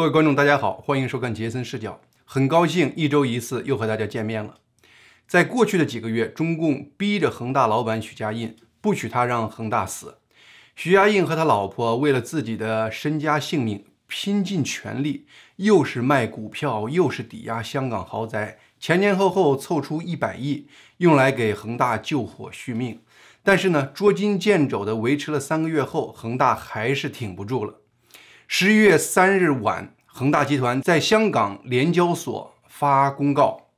各位观众，大家好，欢迎收看杰森视角。很高兴一周一次又和大家见面了。在过去的几个月，中共逼着恒大老板许家印不许他让恒大死。许家印和他老婆为了自己的身家性命拼尽全力，又是卖股票，又是抵押香港豪宅，前前后后凑出一百亿，用来给恒大救火续命。但是呢，捉襟见肘的维持了三个月后，恒大还是挺不住了。十一月三日晚，恒大集团在香港联交所发公告，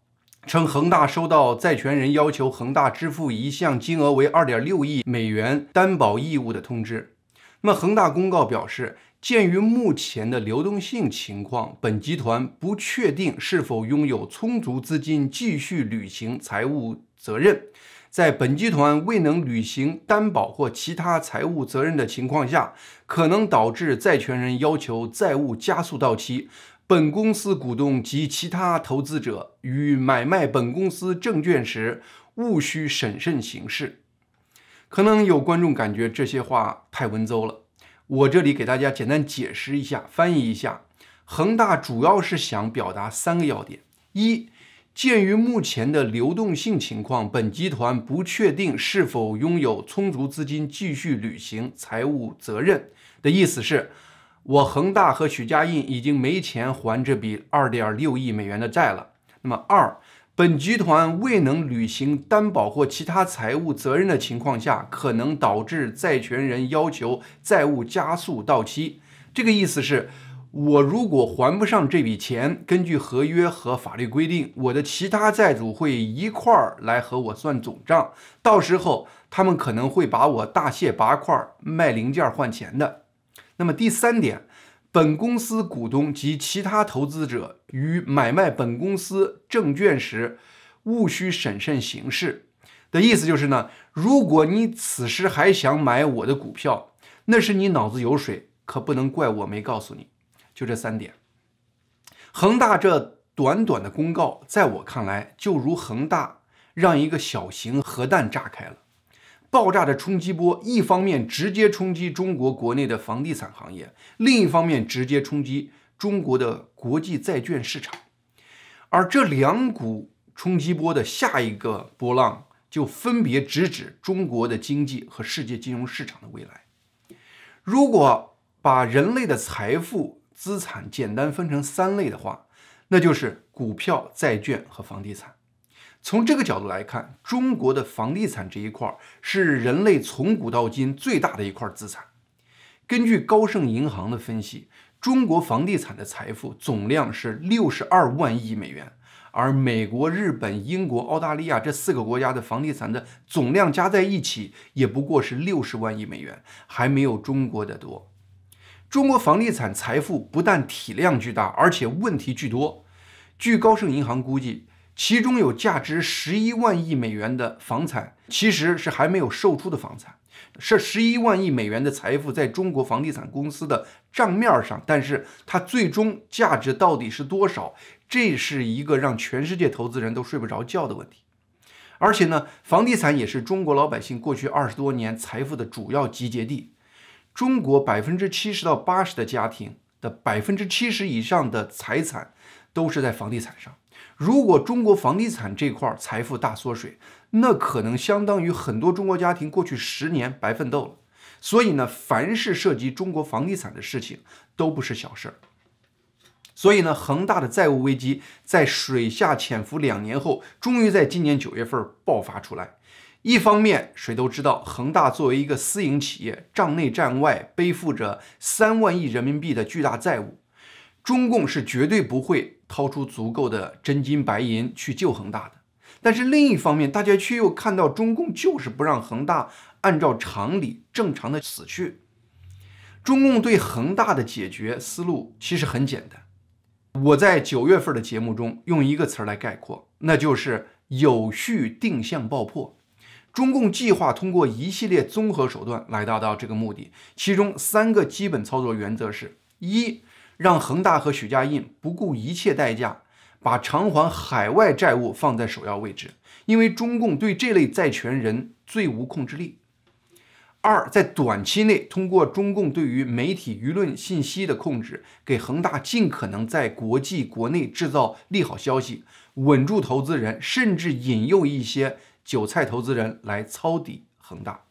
称恒大收到债权人要求恒大支付一项金额为二点六亿美元担保义务的通知。那么，恒大公告表示，鉴于目前的流动性情况，本集团不确定是否拥有充足资金继续履行财务责任。在本集团未能履行担保或其他财务责任的情况下，可能导致债权人要求债务加速到期。本公司股东及其他投资者于买卖本公司证券时，务需审慎行事。可能有观众感觉这些话太文绉了，我这里给大家简单解释一下，翻译一下。恒大主要是想表达三个要点：一。鉴于目前的流动性情况，本集团不确定是否拥有充足资金继续履行财务责任。的意思是，我恒大和许家印已经没钱还这笔二点六亿美元的债了。那么，二，本集团未能履行担保或其他财务责任的情况下，可能导致债权人要求债务加速到期。这个意思是。我如果还不上这笔钱，根据合约和法律规定，我的其他债主会一块儿来和我算总账，到时候他们可能会把我大卸八块卖零件换钱的。那么第三点，本公司股东及其他投资者于买卖本公司证券时，务需审慎行事。的意思就是呢，如果你此时还想买我的股票，那是你脑子有水，可不能怪我没告诉你。就这三点，恒大这短短的公告，在我看来，就如恒大让一个小型核弹炸开了，爆炸的冲击波，一方面直接冲击中国国内的房地产行业，另一方面直接冲击中国的国际债券市场，而这两股冲击波的下一个波浪，就分别直指中国的经济和世界金融市场的未来。如果把人类的财富，资产简单分成三类的话，那就是股票、债券和房地产。从这个角度来看，中国的房地产这一块是人类从古到今最大的一块资产。根据高盛银行的分析，中国房地产的财富总量是六十二万亿美元，而美国、日本、英国、澳大利亚这四个国家的房地产的总量加在一起也不过是六十万亿美元，还没有中国的多。中国房地产财富不但体量巨大，而且问题巨多。据高盛银行估计，其中有价值十一万亿美元的房产，其实是还没有售出的房产。这十一万亿美元的财富在中国房地产公司的账面上，但是它最终价值到底是多少？这是一个让全世界投资人都睡不着觉的问题。而且呢，房地产也是中国老百姓过去二十多年财富的主要集结地。中国百分之七十到八十的家庭的百分之七十以上的财产都是在房地产上。如果中国房地产这块财富大缩水，那可能相当于很多中国家庭过去十年白奋斗了。所以呢，凡是涉及中国房地产的事情都不是小事儿。所以呢，恒大的债务危机在水下潜伏两年后，终于在今年九月份爆发出来。一方面，谁都知道，恒大作为一个私营企业，账内账外背负着三万亿人民币的巨大债务，中共是绝对不会掏出足够的真金白银去救恒大的。但是另一方面，大家却又看到中共就是不让恒大按照常理正常的死去。中共对恒大的解决思路其实很简单，我在九月份的节目中用一个词来概括，那就是有序定向爆破。中共计划通过一系列综合手段来达到这个目的，其中三个基本操作原则是：一，让恒大和许家印不顾一切代价把偿还海外债务放在首要位置，因为中共对这类债权人最无控制力；二，在短期内通过中共对于媒体舆论信息的控制，给恒大尽可能在国际国内制造利好消息，稳住投资人，甚至引诱一些韭菜投资人来抄底恒大。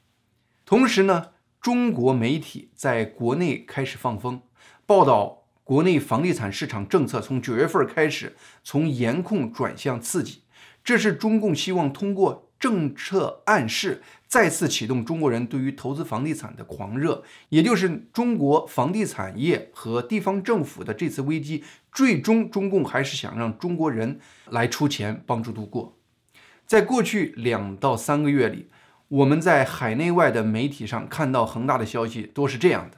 同时呢，中国媒体在国内开始放风，报道国内房地产市场政策从九月份开始从严控转向刺激，这是中共希望通过。政策暗示再次启动中国人对于投资房地产的狂热，也就是中国房地产业和地方政府的这次危机，最终中共还是想让中国人来出钱帮助度过。在过去两到三个月里，我们在海内外的媒体上看到恒大的消息都是这样的：，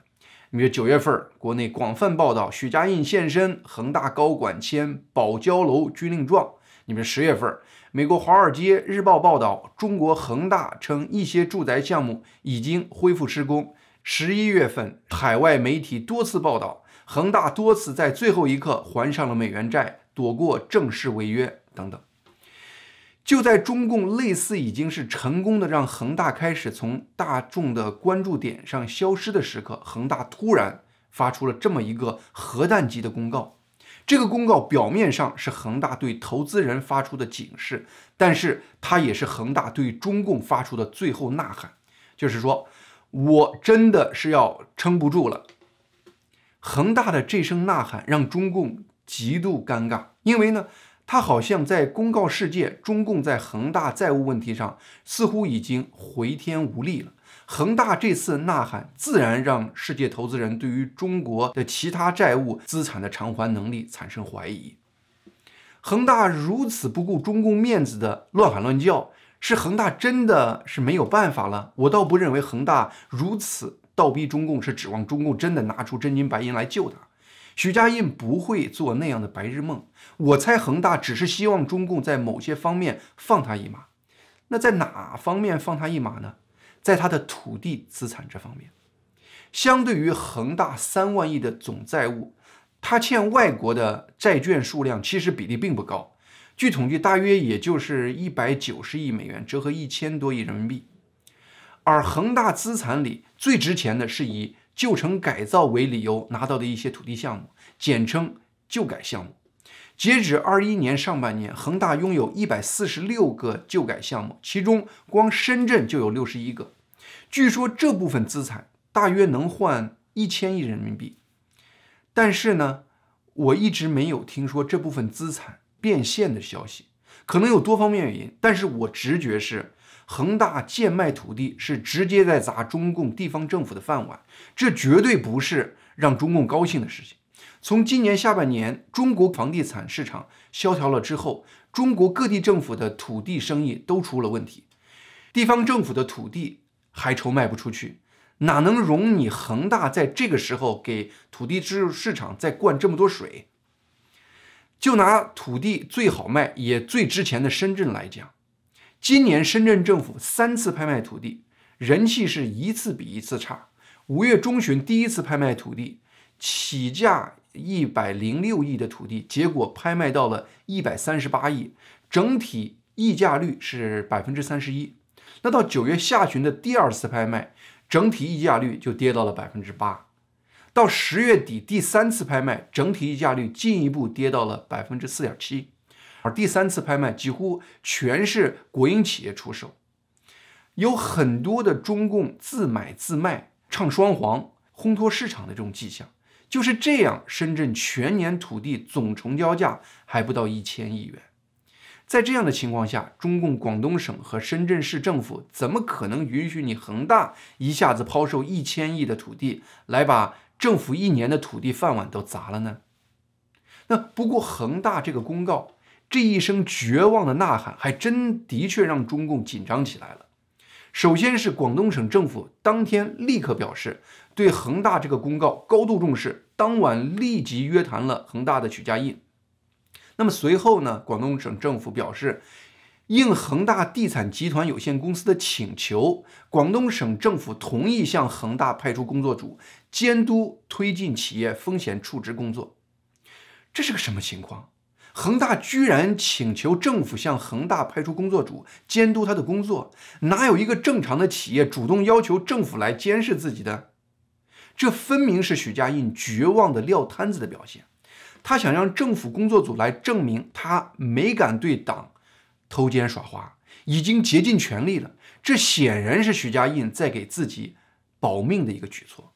你比如九月份，国内广泛报道许家印现身，恒大高管签保交楼军令状；，你们十月份。美国《华尔街日报》报道，中国恒大称一些住宅项目已经恢复施工。十一月份，海外媒体多次报道，恒大多次在最后一刻还上了美元债，躲过正式违约等等。就在中共类似已经是成功的让恒大开始从大众的关注点上消失的时刻，恒大突然发出了这么一个核弹级的公告。这个公告表面上是恒大对投资人发出的警示，但是它也是恒大对中共发出的最后呐喊，就是说，我真的是要撑不住了。恒大的这声呐喊让中共极度尴尬，因为呢，他好像在公告世界，中共在恒大债务问题上似乎已经回天无力了。恒大这次呐喊，自然让世界投资人对于中国的其他债务资产的偿还能力产生怀疑。恒大如此不顾中共面子的乱喊乱叫，是恒大真的是没有办法了？我倒不认为恒大如此倒逼中共是指望中共真的拿出真金白银来救他。许家印不会做那样的白日梦。我猜恒大只是希望中共在某些方面放他一马。那在哪方面放他一马呢？在他的土地资产这方面，相对于恒大三万亿的总债务，他欠外国的债券数量其实比例并不高。据统计，大约也就是一百九十亿美元，折合一千多亿人民币。而恒大资产里最值钱的是以旧城改造为理由拿到的一些土地项目，简称旧改项目。截止二一年上半年，恒大拥有一百四十六个旧改项目，其中光深圳就有六十一个。据说这部分资产大约能换一千亿人民币。但是呢，我一直没有听说这部分资产变现的消息，可能有多方面原因。但是我直觉是，恒大贱卖土地是直接在砸中共地方政府的饭碗，这绝对不是让中共高兴的事情。从今年下半年，中国房地产市场萧条了之后，中国各地政府的土地生意都出了问题，地方政府的土地还愁卖不出去，哪能容你恒大在这个时候给土地市市场再灌这么多水？就拿土地最好卖也最值钱的深圳来讲，今年深圳政府三次拍卖土地，人气是一次比一次差。五月中旬第一次拍卖土地，起价。一百零六亿的土地，结果拍卖到了一百三十八亿，整体溢价率是百分之三十一。那到九月下旬的第二次拍卖，整体溢价率就跌到了百分之八。到十月底第三次拍卖，整体溢价率进一步跌到了百分之四点七。而第三次拍卖几乎全是国营企业出手，有很多的中共自买自卖、唱双簧、烘托市场的这种迹象。就是这样，深圳全年土地总成交价还不到一千亿元。在这样的情况下，中共广东省和深圳市政府怎么可能允许你恒大一下子抛售一千亿的土地，来把政府一年的土地饭碗都砸了呢？那不过恒大这个公告，这一声绝望的呐喊，还真的确让中共紧张起来了。首先是广东省政府当天立刻表示。对恒大这个公告高度重视，当晚立即约谈了恒大的许家印。那么随后呢？广东省政府表示，应恒大地产集团有限公司的请求，广东省政府同意向恒大派出工作组，监督推进企业风险处置工作。这是个什么情况？恒大居然请求政府向恒大派出工作组监督他的工作，哪有一个正常的企业主动要求政府来监视自己的？这分明是许家印绝望的撂摊子的表现。他想让政府工作组来证明他没敢对党偷奸耍滑，已经竭尽全力了。这显然是许家印在给自己保命的一个举措。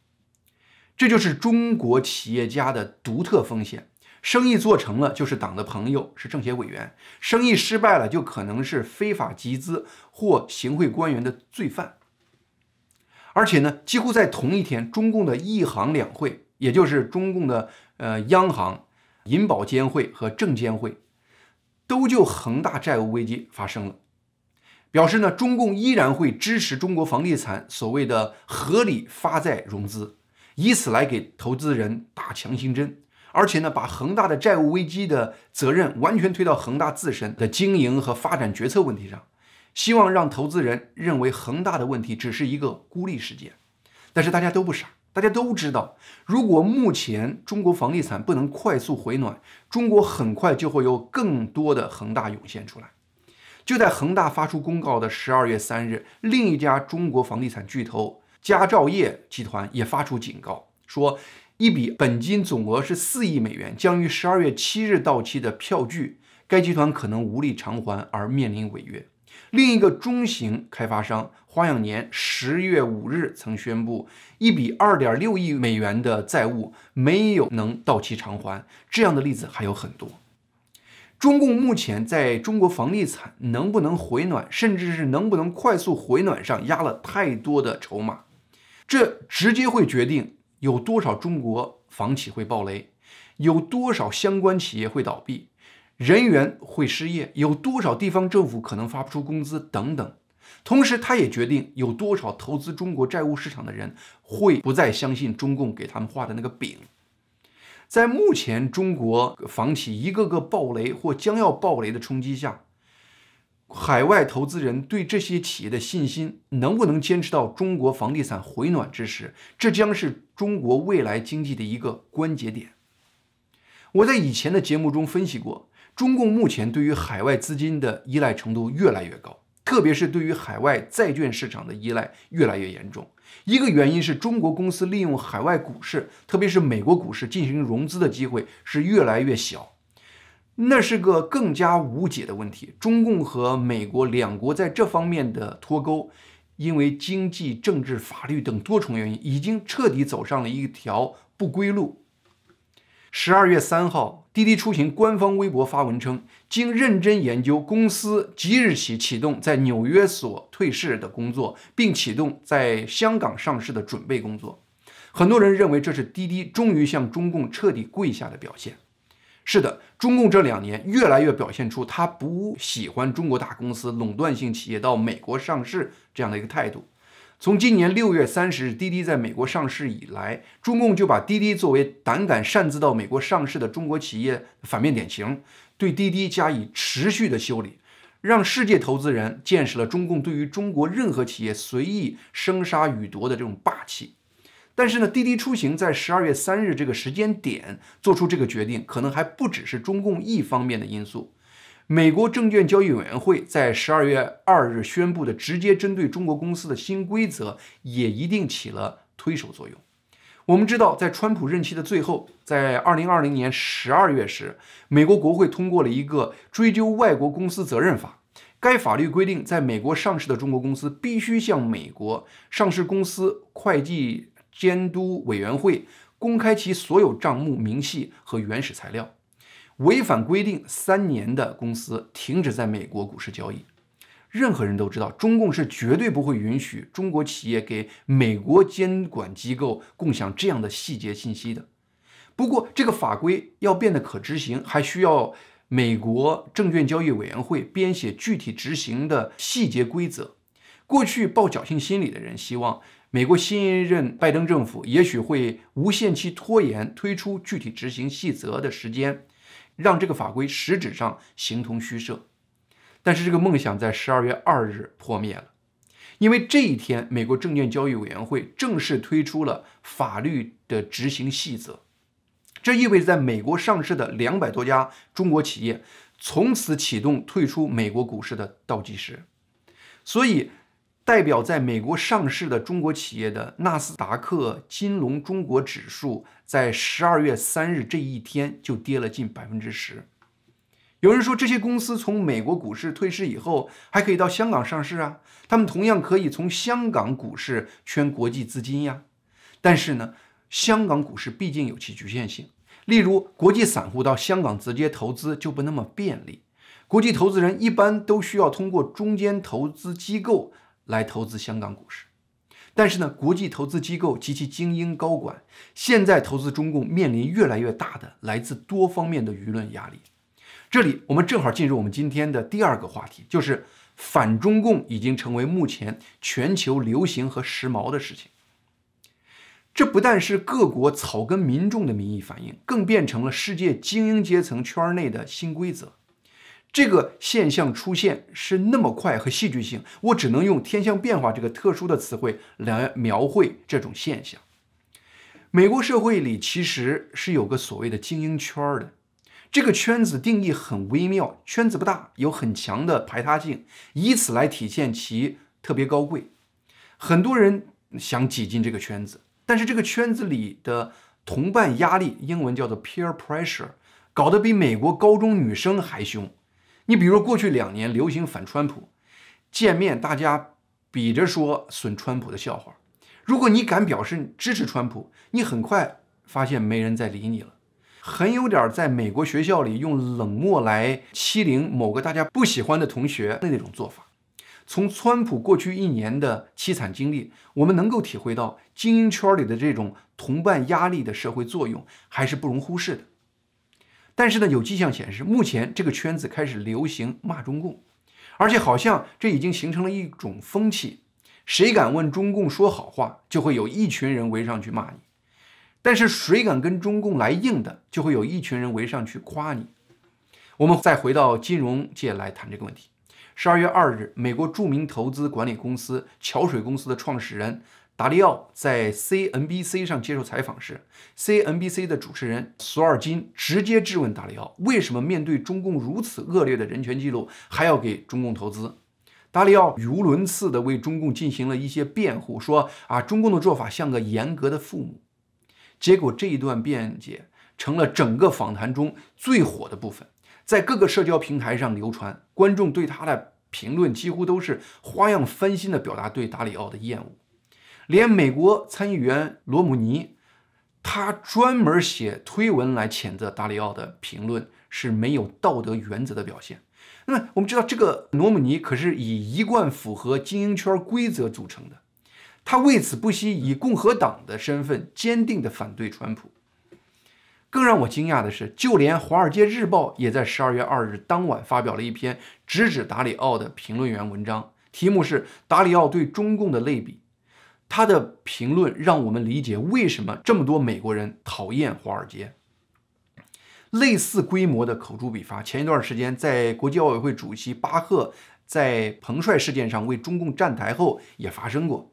这就是中国企业家的独特风险：生意做成了就是党的朋友，是政协委员；生意失败了就可能是非法集资或行贿官员的罪犯。而且呢，几乎在同一天，中共的一行两会，也就是中共的呃央行、银保监会和证监会，都就恒大债务危机发生了，表示呢，中共依然会支持中国房地产所谓的合理发债融资。以此来给投资人打强心针，而且呢，把恒大的债务危机的责任完全推到恒大自身的经营和发展决策问题上，希望让投资人认为恒大的问题只是一个孤立事件。但是大家都不傻，大家都知道，如果目前中国房地产不能快速回暖，中国很快就会有更多的恒大涌现出来。就在恒大发出公告的十二月三日，另一家中国房地产巨头。佳兆业集团也发出警告，说一笔本金总额是四亿美元，将于十二月七日到期的票据，该集团可能无力偿还而面临违约。另一个中型开发商花样年十月五日曾宣布，一笔二点六亿美元的债务没有能到期偿还。这样的例子还有很多。中共目前在中国房地产能不能回暖，甚至是能不能快速回暖上压了太多的筹码。这直接会决定有多少中国房企会暴雷，有多少相关企业会倒闭，人员会失业，有多少地方政府可能发不出工资等等。同时，他也决定有多少投资中国债务市场的人会不再相信中共给他们画的那个饼。在目前中国房企一个个暴雷或将要暴雷的冲击下。海外投资人对这些企业的信心能不能坚持到中国房地产回暖之时，这将是中国未来经济的一个关节点。我在以前的节目中分析过，中共目前对于海外资金的依赖程度越来越高，特别是对于海外债券市场的依赖越来越严重。一个原因是中国公司利用海外股市，特别是美国股市进行融资的机会是越来越小。那是个更加无解的问题。中共和美国两国在这方面的脱钩，因为经济、政治、法律等多重原因，已经彻底走上了一条不归路。十二月三号，滴滴出行官方微博发文称，经认真研究，公司即日起启动在纽约所退市的工作，并启动在香港上市的准备工作。很多人认为这是滴滴终于向中共彻底跪下的表现。是的，中共这两年越来越表现出他不喜欢中国大公司、垄断性企业到美国上市这样的一个态度。从今年六月三十日滴滴在美国上市以来，中共就把滴滴作为胆敢擅自到美国上市的中国企业反面典型，对滴滴加以持续的修理，让世界投资人见识了中共对于中国任何企业随意生杀予夺的这种霸气。但是呢，滴滴出行在十二月三日这个时间点做出这个决定，可能还不只是中共一方面的因素。美国证券交易委员会在十二月二日宣布的直接针对中国公司的新规则，也一定起了推手作用。我们知道，在川普任期的最后，在二零二零年十二月时，美国国会通过了一个追究外国公司责任法。该法律规定，在美国上市的中国公司必须向美国上市公司会计。监督委员会公开其所有账目明细和原始材料，违反规定三年的公司停止在美国股市交易。任何人都知道，中共是绝对不会允许中国企业给美国监管机构共享这样的细节信息的。不过，这个法规要变得可执行，还需要美国证券交易委员会编写具体执行的细节规则。过去抱侥幸心理的人希望。美国新一任拜登政府也许会无限期拖延推出具体执行细则的时间，让这个法规实质上形同虚设。但是这个梦想在十二月二日破灭了，因为这一天，美国证券交易委员会正式推出了法律的执行细则。这意味着在美国上市的两百多家中国企业从此启动退出美国股市的倒计时。所以，代表在美国上市的中国企业的纳斯达克金龙中国指数，在十二月三日这一天就跌了近百分之十。有人说，这些公司从美国股市退市以后，还可以到香港上市啊，他们同样可以从香港股市圈国际资金呀。但是呢，香港股市毕竟有其局限性，例如国际散户到香港直接投资就不那么便利，国际投资人一般都需要通过中间投资机构来投资香港股市。但是呢，国际投资机构及其精英高管现在投资中共面临越来越大的来自多方面的舆论压力。这里我们正好进入我们今天的第二个话题，就是反中共已经成为目前全球流行和时髦的事情。这不但是各国草根民众的民意反应，更变成了世界精英阶层圈内的新规则。这个现象出现是那么快和戏剧性，我只能用“天象变化”这个特殊的词汇来描绘这种现象。美国社会里其实是有个所谓的精英圈的。这个圈子定义很微妙，圈子不大，有很强的排他性，以此来体现其特别高贵。很多人想挤进这个圈子，但是这个圈子里的同伴压力，英文叫做 peer pressure，搞得比美国高中女生还凶。你比如过去两年流行反川普，见面大家比着说损川普的笑话。如果你敢表示支持川普，你很快发现没人再理你了。很有点在美国学校里用冷漠来欺凌某个大家不喜欢的同学的那种做法。从川普过去一年的凄惨经历，我们能够体会到精英圈里的这种同伴压力的社会作用还是不容忽视的。但是呢，有迹象显示，目前这个圈子开始流行骂中共，而且好像这已经形成了一种风气：谁敢问中共说好话，就会有一群人围上去骂你。但是谁敢跟中共来硬的，就会有一群人围上去夸你。我们再回到金融界来谈这个问题。十二月二日，美国著名投资管理公司桥水公司的创始人达利奥在 CNBC 上接受采访时，CNBC 的主持人索尔金直接质问达利奥：为什么面对中共如此恶劣的人权记录，还要给中共投资？达利奥语无伦次地为中共进行了一些辩护，说啊，中共的做法像个严格的父母。结果这一段辩解成了整个访谈中最火的部分，在各个社交平台上流传。观众对他的评论几乎都是花样翻新的表达对达里奥的厌恶。连美国参议员罗姆尼，他专门写推文来谴责达里奥的评论是没有道德原则的表现。那么我们知道，这个罗姆尼可是以一贯符合精英圈规则组成的。他为此不惜以共和党的身份坚定地反对川普。更让我惊讶的是，就连《华尔街日报》也在十二月二日当晚发表了一篇直指达里奥的评论员文章，题目是《达里奥对中共的类比》。他的评论让我们理解为什么这么多美国人讨厌华尔街。类似规模的口诛笔伐，前一段时间在国际奥委会主席巴赫在彭帅事件上为中共站台后也发生过。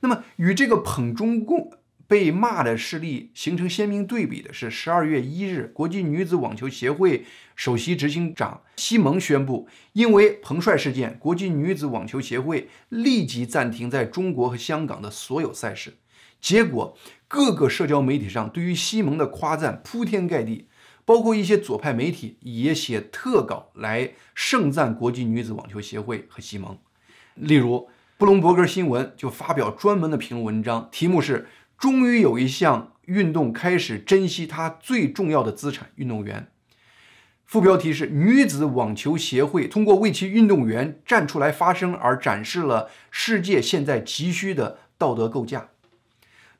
那么，与这个捧中共被骂的势力形成鲜明对比的是，十二月一日，国际女子网球协会首席执行长西蒙宣布，因为彭帅事件，国际女子网球协会立即暂停在中国和香港的所有赛事。结果，各个社交媒体上对于西蒙的夸赞铺天盖地，包括一些左派媒体也写特稿来盛赞国际女子网球协会和西蒙，例如。布隆伯格新闻就发表专门的评论文章，题目是“终于有一项运动开始珍惜它最重要的资产——运动员”。副标题是“女子网球协会通过为其运动员站出来发声而展示了世界现在急需的道德构架”。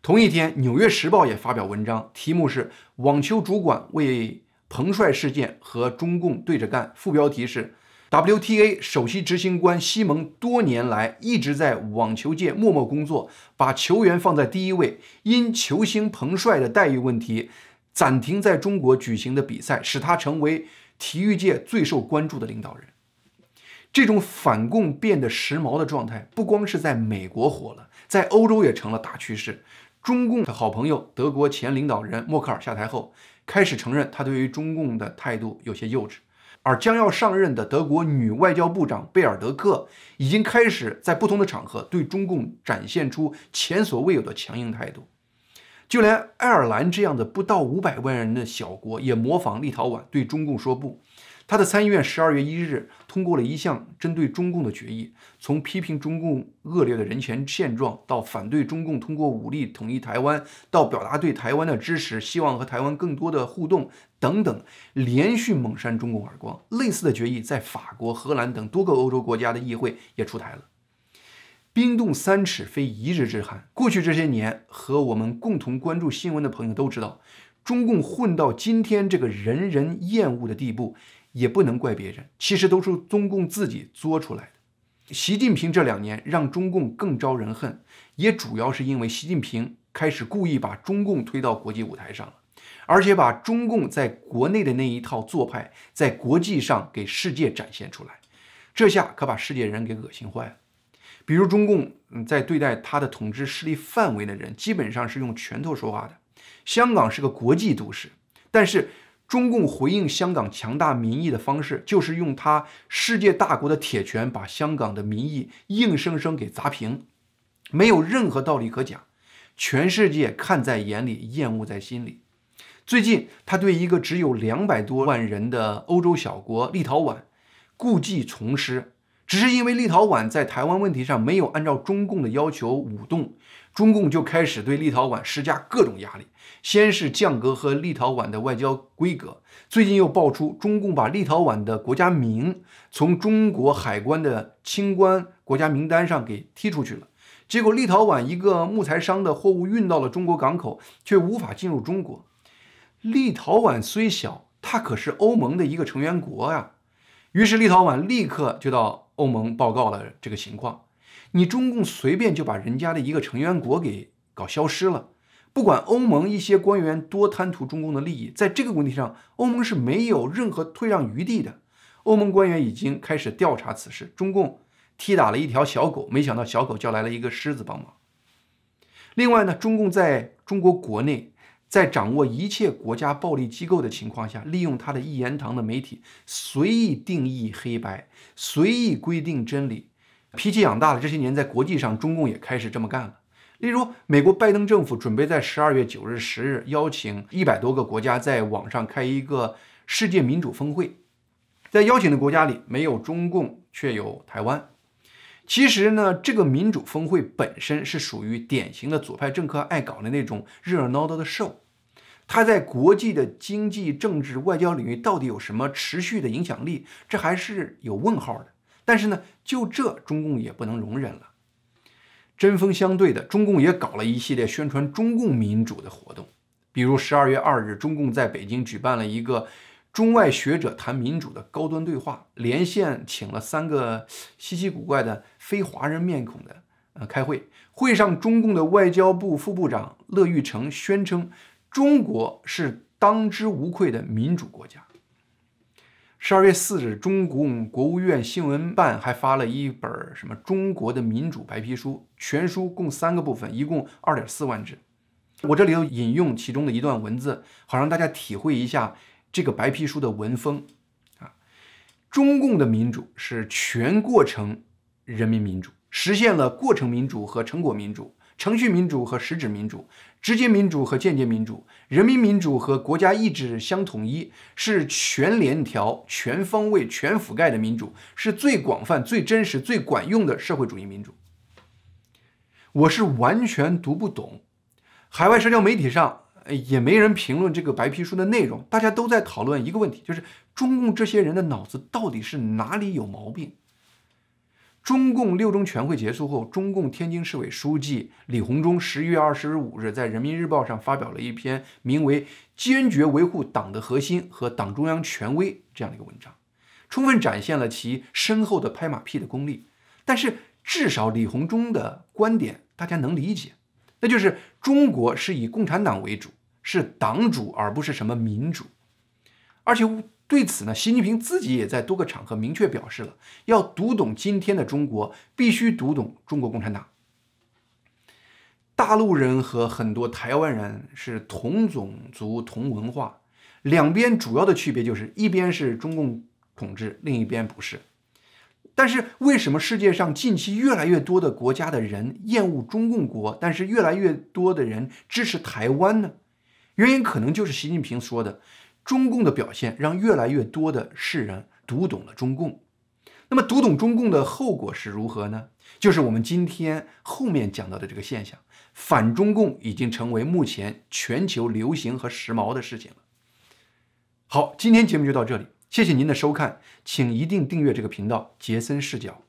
同一天，《纽约时报》也发表文章，题目是“网球主管为彭帅事件和中共对着干”。副标题是。WTA 首席执行官西蒙多年来一直在网球界默默工作，把球员放在第一位。因球星彭帅的待遇问题，暂停在中国举行的比赛，使他成为体育界最受关注的领导人。这种反共变得时髦的状态，不光是在美国火了，在欧洲也成了大趋势。中共的好朋友德国前领导人默克尔下台后，开始承认他对于中共的态度有些幼稚。而将要上任的德国女外交部长贝尔德克已经开始在不同的场合对中共展现出前所未有的强硬态度。就连爱尔兰这样的不到五百万人的小国也模仿立陶宛对中共说不。他的参议院十二月一日通过了一项针对中共的决议，从批评中共恶劣的人权现状，到反对中共通过武力统一台湾，到表达对台湾的支持，希望和台湾更多的互动等等，连续猛扇中共耳光。类似的决议在法国、荷兰等多个欧洲国家的议会也出台了。冰冻三尺非一日之寒。过去这些年，和我们共同关注新闻的朋友都知道，中共混到今天这个人人厌恶的地步。也不能怪别人，其实都是中共自己作出来的。习近平这两年让中共更招人恨，也主要是因为习近平开始故意把中共推到国际舞台上了，而且把中共在国内的那一套做派在国际上给世界展现出来，这下可把世界人给恶心坏了。比如中共在对待他的统治势力范围的人，基本上是用拳头说话的。香港是个国际都市，但是。中共回应香港强大民意的方式，就是用他世界大国的铁拳，把香港的民意硬生生给砸平，没有任何道理可讲。全世界看在眼里，厌恶在心里。最近，他对一个只有两百多万人的欧洲小国立陶宛故伎重施。只是因为立陶宛在台湾问题上没有按照中共的要求舞动，中共就开始对立陶宛施加各种压力。先是降格和立陶宛的外交规格，最近又爆出中共把立陶宛的国家名从中国海关的清关国家名单上给踢出去了。结果，立陶宛一个木材商的货物运到了中国港口，却无法进入中国。立陶宛虽小，它可是欧盟的一个成员国呀。于是，立陶宛立刻就到。欧盟报告了这个情况，你中共随便就把人家的一个成员国给搞消失了，不管欧盟一些官员多贪图中共的利益，在这个问题上，欧盟是没有任何退让余地的。欧盟官员已经开始调查此事，中共踢打了一条小狗，没想到小狗叫来了一个狮子帮忙。另外呢，中共在中国国内。在掌握一切国家暴力机构的情况下，利用他的一言堂的媒体随意定义黑白，随意规定真理，脾气养大了。这些年在国际上，中共也开始这么干了。例如，美国拜登政府准备在十二月九日、十日邀请一百多个国家在网上开一个世界民主峰会，在邀请的国家里没有中共，却有台湾。其实呢，这个民主峰会本身是属于典型的左派政客爱搞的那种热热闹闹的 show。他在国际的经济、政治、外交领域到底有什么持续的影响力？这还是有问号的。但是呢，就这中共也不能容忍了。针锋相对的，中共也搞了一系列宣传中共民主的活动，比如十二月二日，中共在北京举办了一个中外学者谈民主的高端对话，连线请了三个稀奇古怪的非华人面孔的呃开会。会上，中共的外交部副部长乐玉成宣称。中国是当之无愧的民主国家。十二月四日，中共国务院新闻办还发了一本什么中国的民主白皮书，全书共三个部分，一共二点四万字。我这里头引用其中的一段文字，好让大家体会一下这个白皮书的文风啊。中共的民主是全过程人民民主，实现了过程民主和成果民主。程序民主和实质民主，直接民主和间接民主，人民民主和国家意志相统一，是全链条、全方位、全覆盖的民主，是最广泛、最真实、最管用的社会主义民主。我是完全读不懂，海外社交媒体上也没人评论这个白皮书的内容，大家都在讨论一个问题，就是中共这些人的脑子到底是哪里有毛病？中共六中全会结束后，中共天津市委书记李鸿忠十一月二十五日在人民日报上发表了一篇名为《坚决维护党的核心和党中央权威》这样的一个文章，充分展现了其深厚的拍马屁的功力。但是，至少李鸿忠的观点大家能理解，那就是中国是以共产党为主，是党主而不是什么民主，而且。对此呢，习近平自己也在多个场合明确表示了，要读懂今天的中国，必须读懂中国共产党。大陆人和很多台湾人是同种族、同文化，两边主要的区别就是一边是中共统治，另一边不是。但是为什么世界上近期越来越多的国家的人厌恶中共国，但是越来越多的人支持台湾呢？原因可能就是习近平说的，中共的表现让越来越多的世人读懂了中共。那么读懂中共的后果是如何呢？就是我们今天后面讲到的这个现象，反中共已经成为目前全球流行和时髦的事情了。好，今天节目就到这里，谢谢您的收看，请一定订阅这个频道，杰森视角。